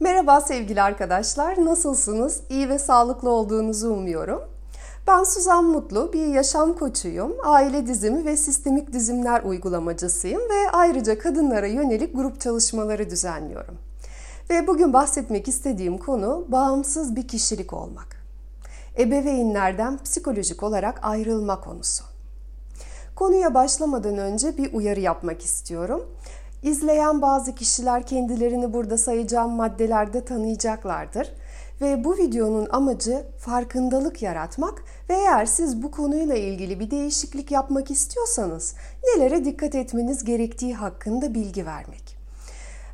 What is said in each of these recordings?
Merhaba sevgili arkadaşlar, nasılsınız? İyi ve sağlıklı olduğunuzu umuyorum. Ben Suzan Mutlu, bir yaşam koçuyum. Aile dizimi ve sistemik dizimler uygulamacısıyım ve ayrıca kadınlara yönelik grup çalışmaları düzenliyorum. Ve bugün bahsetmek istediğim konu bağımsız bir kişilik olmak. Ebeveynlerden psikolojik olarak ayrılma konusu. Konuya başlamadan önce bir uyarı yapmak istiyorum. İzleyen bazı kişiler kendilerini burada sayacağım maddelerde tanıyacaklardır. Ve bu videonun amacı farkındalık yaratmak ve eğer siz bu konuyla ilgili bir değişiklik yapmak istiyorsanız nelere dikkat etmeniz gerektiği hakkında bilgi vermek.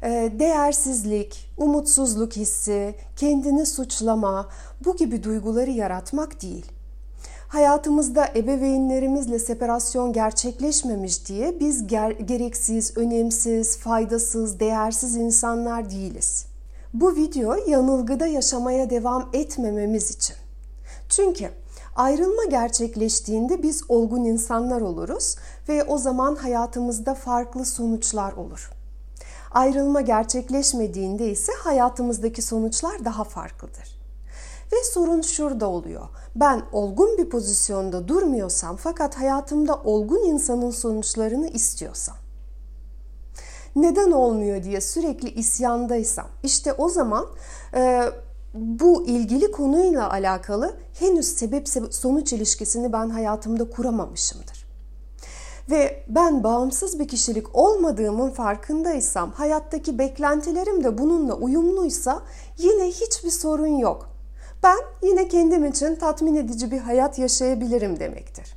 Ee, değersizlik, umutsuzluk hissi, kendini suçlama bu gibi duyguları yaratmak değil hayatımızda ebeveynlerimizle separasyon gerçekleşmemiş diye biz ger- gereksiz, önemsiz, faydasız, değersiz insanlar değiliz. Bu video yanılgıda yaşamaya devam etmememiz için. Çünkü ayrılma gerçekleştiğinde biz olgun insanlar oluruz ve o zaman hayatımızda farklı sonuçlar olur. Ayrılma gerçekleşmediğinde ise hayatımızdaki sonuçlar daha farklıdır. Ve sorun şurada oluyor. Ben olgun bir pozisyonda durmuyorsam fakat hayatımda olgun insanın sonuçlarını istiyorsam. Neden olmuyor diye sürekli isyandaysam işte o zaman e, bu ilgili konuyla alakalı henüz sebep sonuç ilişkisini ben hayatımda kuramamışımdır. Ve ben bağımsız bir kişilik olmadığımın farkındaysam, hayattaki beklentilerim de bununla uyumluysa yine hiçbir sorun yok ben yine kendim için tatmin edici bir hayat yaşayabilirim demektir.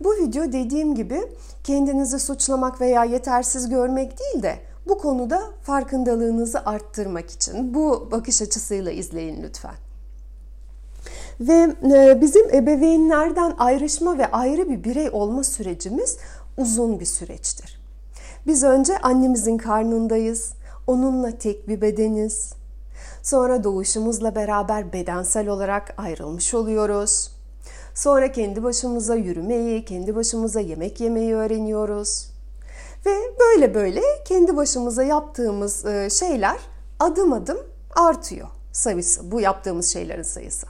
Bu video dediğim gibi kendinizi suçlamak veya yetersiz görmek değil de bu konuda farkındalığınızı arttırmak için bu bakış açısıyla izleyin lütfen. Ve e, bizim ebeveynlerden ayrışma ve ayrı bir birey olma sürecimiz uzun bir süreçtir. Biz önce annemizin karnındayız, onunla tek bir bedeniz, Sonra doğuşumuzla beraber bedensel olarak ayrılmış oluyoruz. Sonra kendi başımıza yürümeyi, kendi başımıza yemek yemeyi öğreniyoruz. Ve böyle böyle kendi başımıza yaptığımız e, şeyler adım adım artıyor sayısı, bu yaptığımız şeylerin sayısı.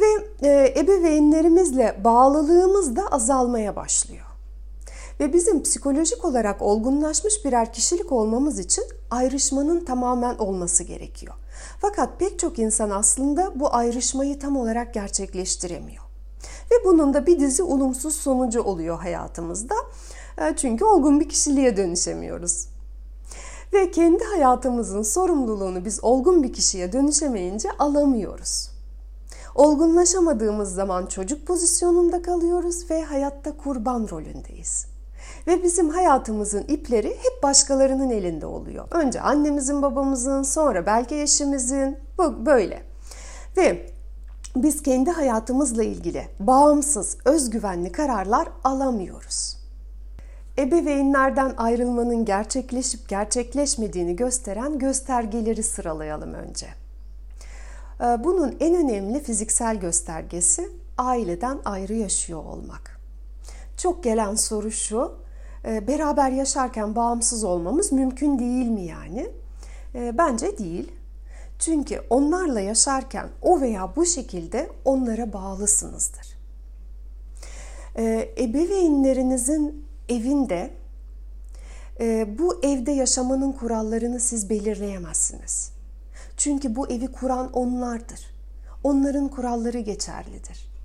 Ve e, ebeveynlerimizle bağlılığımız da azalmaya başlıyor. Ve bizim psikolojik olarak olgunlaşmış birer kişilik olmamız için ayrışmanın tamamen olması gerekiyor. Fakat pek çok insan aslında bu ayrışmayı tam olarak gerçekleştiremiyor. Ve bunun da bir dizi olumsuz sonucu oluyor hayatımızda. E, çünkü olgun bir kişiliğe dönüşemiyoruz. Ve kendi hayatımızın sorumluluğunu biz olgun bir kişiye dönüşemeyince alamıyoruz. Olgunlaşamadığımız zaman çocuk pozisyonunda kalıyoruz ve hayatta kurban rolündeyiz. Ve bizim hayatımızın ipleri hep başkalarının elinde oluyor. Önce annemizin, babamızın, sonra belki eşimizin, bu böyle. Ve biz kendi hayatımızla ilgili bağımsız, özgüvenli kararlar alamıyoruz. Ebeveynlerden ayrılmanın gerçekleşip gerçekleşmediğini gösteren göstergeleri sıralayalım önce. Ee, bunun en önemli fiziksel göstergesi aileden ayrı yaşıyor olmak. Çok gelen soru şu, beraber yaşarken bağımsız olmamız mümkün değil mi yani? Ee, bence değil. Çünkü onlarla yaşarken o veya bu şekilde onlara bağlısınızdır. Ee, ebeveynlerinizin evinde e, bu evde yaşamanın kurallarını siz belirleyemezsiniz. Çünkü bu evi kuran onlardır. Onların kuralları geçerlidir.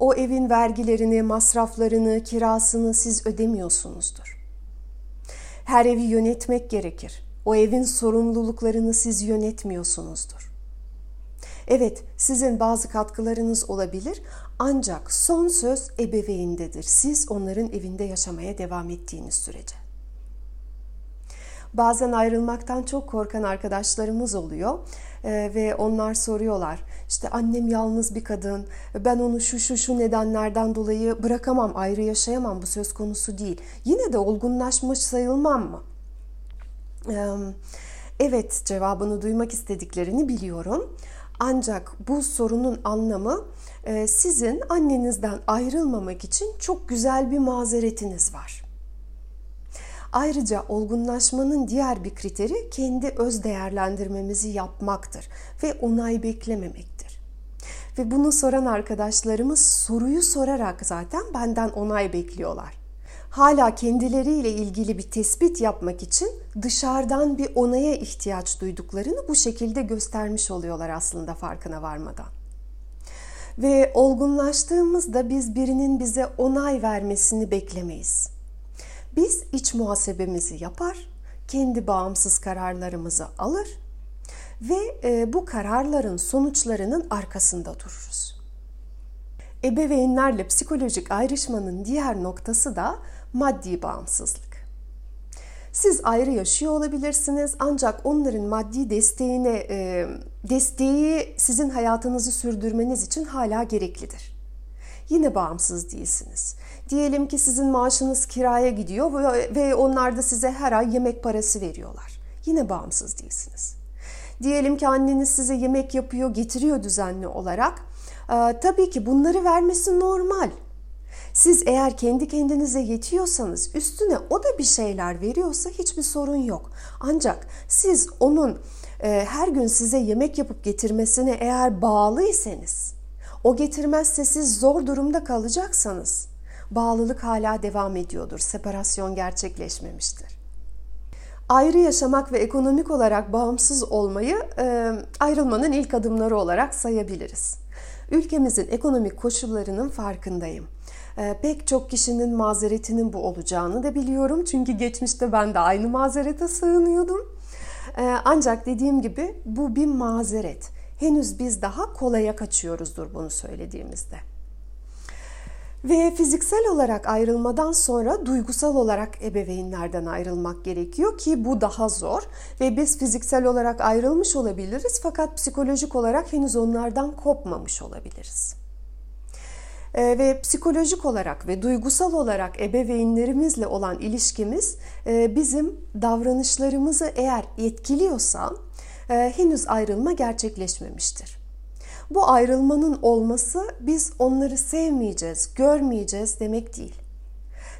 O evin vergilerini, masraflarını, kirasını siz ödemiyorsunuzdur. Her evi yönetmek gerekir. O evin sorumluluklarını siz yönetmiyorsunuzdur. Evet, sizin bazı katkılarınız olabilir ancak son söz ebeveyndedir. Siz onların evinde yaşamaya devam ettiğiniz sürece. Bazen ayrılmaktan çok korkan arkadaşlarımız oluyor e, ve onlar soruyorlar. İşte annem yalnız bir kadın, ben onu şu şu şu nedenlerden dolayı bırakamam, ayrı yaşayamam bu söz konusu değil. Yine de olgunlaşmış sayılmam mı? Evet cevabını duymak istediklerini biliyorum. Ancak bu sorunun anlamı e, sizin annenizden ayrılmamak için çok güzel bir mazeretiniz var. Ayrıca olgunlaşmanın diğer bir kriteri kendi öz değerlendirmemizi yapmaktır ve onay beklememektir. Ve bunu soran arkadaşlarımız soruyu sorarak zaten benden onay bekliyorlar. Hala kendileriyle ilgili bir tespit yapmak için dışarıdan bir onaya ihtiyaç duyduklarını bu şekilde göstermiş oluyorlar aslında farkına varmadan. Ve olgunlaştığımızda biz birinin bize onay vermesini beklemeyiz. Biz iç muhasebemizi yapar, kendi bağımsız kararlarımızı alır ve e, bu kararların sonuçlarının arkasında dururuz. Ebeveynlerle psikolojik ayrışmanın diğer noktası da maddi bağımsızlık. Siz ayrı yaşıyor olabilirsiniz ancak onların maddi desteğine e, desteği sizin hayatınızı sürdürmeniz için hala gereklidir. Yine bağımsız değilsiniz. Diyelim ki sizin maaşınız kiraya gidiyor ve onlar da size her ay yemek parası veriyorlar. Yine bağımsız değilsiniz. Diyelim ki anneniz size yemek yapıyor, getiriyor düzenli olarak. Ee, tabii ki bunları vermesi normal. Siz eğer kendi kendinize yetiyorsanız, üstüne o da bir şeyler veriyorsa hiçbir sorun yok. Ancak siz onun e, her gün size yemek yapıp getirmesine eğer bağlıysanız, o getirmezse siz zor durumda kalacaksanız, bağlılık hala devam ediyordur. Separasyon gerçekleşmemiştir. Ayrı yaşamak ve ekonomik olarak bağımsız olmayı e, ayrılmanın ilk adımları olarak sayabiliriz. Ülkemizin ekonomik koşullarının farkındayım. E, pek çok kişinin mazeretinin bu olacağını da biliyorum. Çünkü geçmişte ben de aynı mazerete sığınıyordum. E, ancak dediğim gibi bu bir mazeret. Henüz biz daha kolaya kaçıyoruzdur bunu söylediğimizde. Ve fiziksel olarak ayrılmadan sonra duygusal olarak ebeveynlerden ayrılmak gerekiyor ki bu daha zor ve biz fiziksel olarak ayrılmış olabiliriz fakat psikolojik olarak henüz onlardan kopmamış olabiliriz. Ee, ve psikolojik olarak ve duygusal olarak ebeveynlerimizle olan ilişkimiz e, bizim davranışlarımızı eğer etkiliyorsa e, henüz ayrılma gerçekleşmemiştir. Bu ayrılmanın olması biz onları sevmeyeceğiz, görmeyeceğiz demek değil.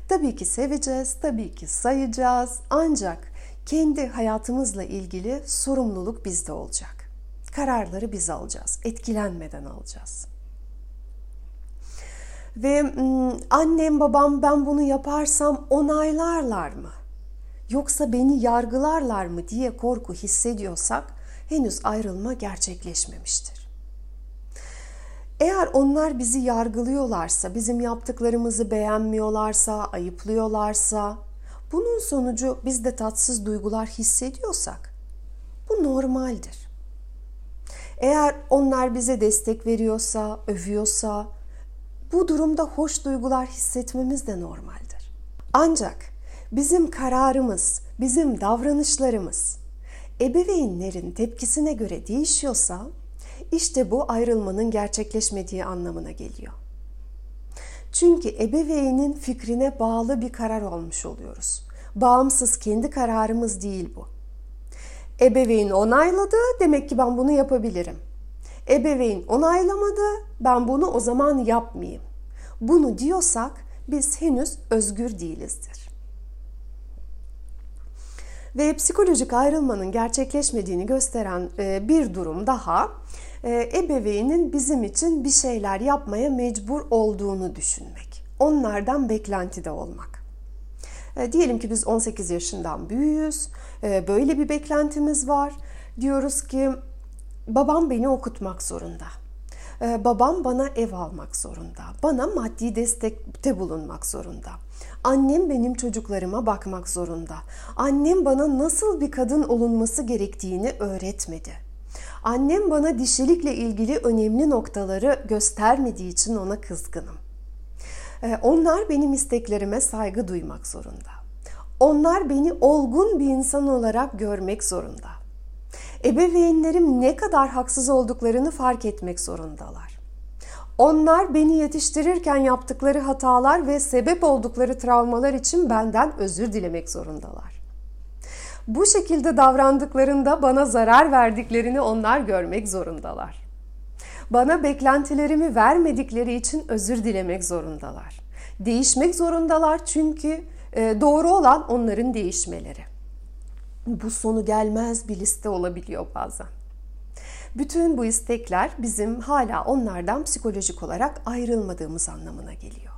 Tabii ki seveceğiz, tabii ki sayacağız ancak kendi hayatımızla ilgili sorumluluk bizde olacak. Kararları biz alacağız, etkilenmeden alacağız. Ve annem babam ben bunu yaparsam onaylarlar mı? Yoksa beni yargılarlar mı diye korku hissediyorsak henüz ayrılma gerçekleşmemiştir. Eğer onlar bizi yargılıyorlarsa, bizim yaptıklarımızı beğenmiyorlarsa, ayıplıyorlarsa, bunun sonucu biz de tatsız duygular hissediyorsak bu normaldir. Eğer onlar bize destek veriyorsa, övüyorsa, bu durumda hoş duygular hissetmemiz de normaldir. Ancak bizim kararımız, bizim davranışlarımız ebeveynlerin tepkisine göre değişiyorsa işte bu ayrılmanın gerçekleşmediği anlamına geliyor. Çünkü ebeveynin fikrine bağlı bir karar olmuş oluyoruz. Bağımsız kendi kararımız değil bu. Ebeveyn onayladı, demek ki ben bunu yapabilirim. Ebeveyn onaylamadı, ben bunu o zaman yapmayayım. Bunu diyorsak biz henüz özgür değilizdir. Ve psikolojik ayrılmanın gerçekleşmediğini gösteren e, bir durum daha e, ebeveynin bizim için bir şeyler yapmaya mecbur olduğunu düşünmek. Onlardan beklentide olmak. E, diyelim ki biz 18 yaşından büyüğüz, e, böyle bir beklentimiz var. Diyoruz ki babam beni okutmak zorunda. Babam bana ev almak zorunda. Bana maddi destekte bulunmak zorunda. Annem benim çocuklarıma bakmak zorunda. Annem bana nasıl bir kadın olunması gerektiğini öğretmedi Annem bana dişilikle ilgili önemli noktaları göstermediği için ona kızgınım. Ee, onlar benim isteklerime saygı duymak zorunda. Onlar beni olgun bir insan olarak görmek zorunda. Ebeveynlerim ne kadar haksız olduklarını fark etmek zorundalar. Onlar beni yetiştirirken yaptıkları hatalar ve sebep oldukları travmalar için benden özür dilemek zorundalar. Bu şekilde davrandıklarında bana zarar verdiklerini onlar görmek zorundalar. Bana beklentilerimi vermedikleri için özür dilemek zorundalar. Değişmek zorundalar çünkü E, doğru olan onların değişmeleri. Bu sonu gelmez bir liste olabiliyor bazen. Bütün bu istekler bizim hala onlardan psikolojik olarak ayrılmadığımız anlamına geliyor.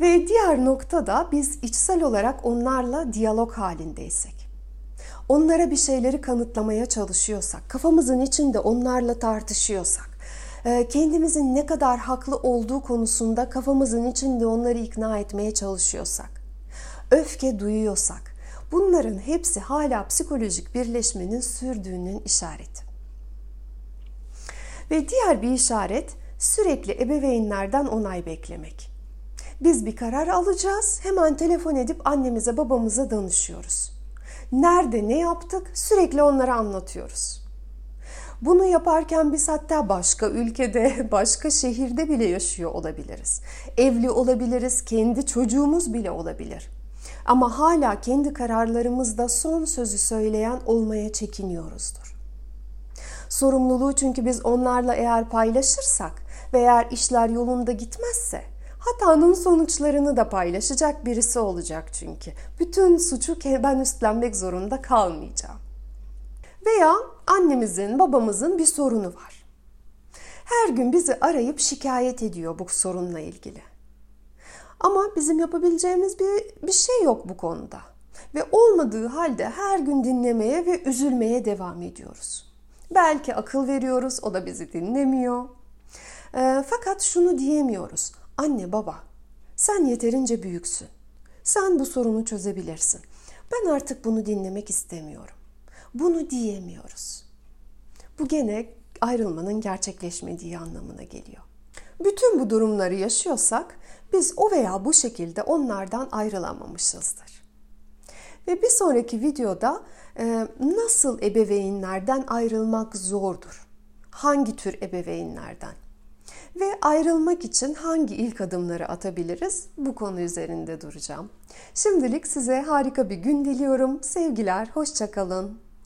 Ve diğer nokta da biz içsel olarak onlarla diyalog halindeysek. Onlara bir şeyleri kanıtlamaya çalışıyorsak, kafamızın içinde onlarla tartışıyorsak, e, kendimizin ne kadar haklı olduğu konusunda kafamızın içinde onları ikna etmeye çalışıyorsak, öfke duyuyorsak, bunların hepsi hala psikolojik birleşmenin sürdüğünün işareti. Ve diğer bir işaret sürekli ebeveynlerden onay beklemek. Biz bir karar alacağız, hemen telefon edip annemize babamıza danışıyoruz. Nerede ne yaptık sürekli onlara anlatıyoruz. Bunu yaparken biz hatta başka ülkede, başka şehirde bile yaşıyor olabiliriz. Evli olabiliriz, kendi çocuğumuz bile olabilir. Ama hala kendi kararlarımızda son sözü söyleyen olmaya çekiniyoruzdur. Sorumluluğu çünkü biz onlarla eğer paylaşırsak ve eğer işler yolunda gitmezse hatanın sonuçlarını da paylaşacak birisi olacak çünkü. Bütün suçu ben üstlenmek zorunda kalmayacağım. Veya annemizin, babamızın bir sorunu var. Her gün bizi arayıp şikayet ediyor bu sorunla ilgili. Ama bizim yapabileceğimiz bir, bir şey yok bu konuda. Ve olmadığı halde her gün dinlemeye ve üzülmeye devam ediyoruz. Belki akıl veriyoruz, o da bizi dinlemiyor. E, fakat şunu diyemiyoruz. Anne baba, sen yeterince büyüksün. Sen bu sorunu çözebilirsin. Ben artık bunu dinlemek istemiyorum. Bunu diyemiyoruz. Bu gene ayrılmanın gerçekleşmediği anlamına geliyor. Bütün bu durumları yaşıyorsak biz o veya bu şekilde onlardan ayrılamamışızdır. Ve bir sonraki videoda e, nasıl ebeveynlerden ayrılmak zordur? Hangi tür ebeveynlerden? Ve ayrılmak için hangi ilk adımları atabiliriz? Bu konu üzerinde duracağım. Şimdilik size harika bir gün diliyorum. Sevgiler, hoşçakalın.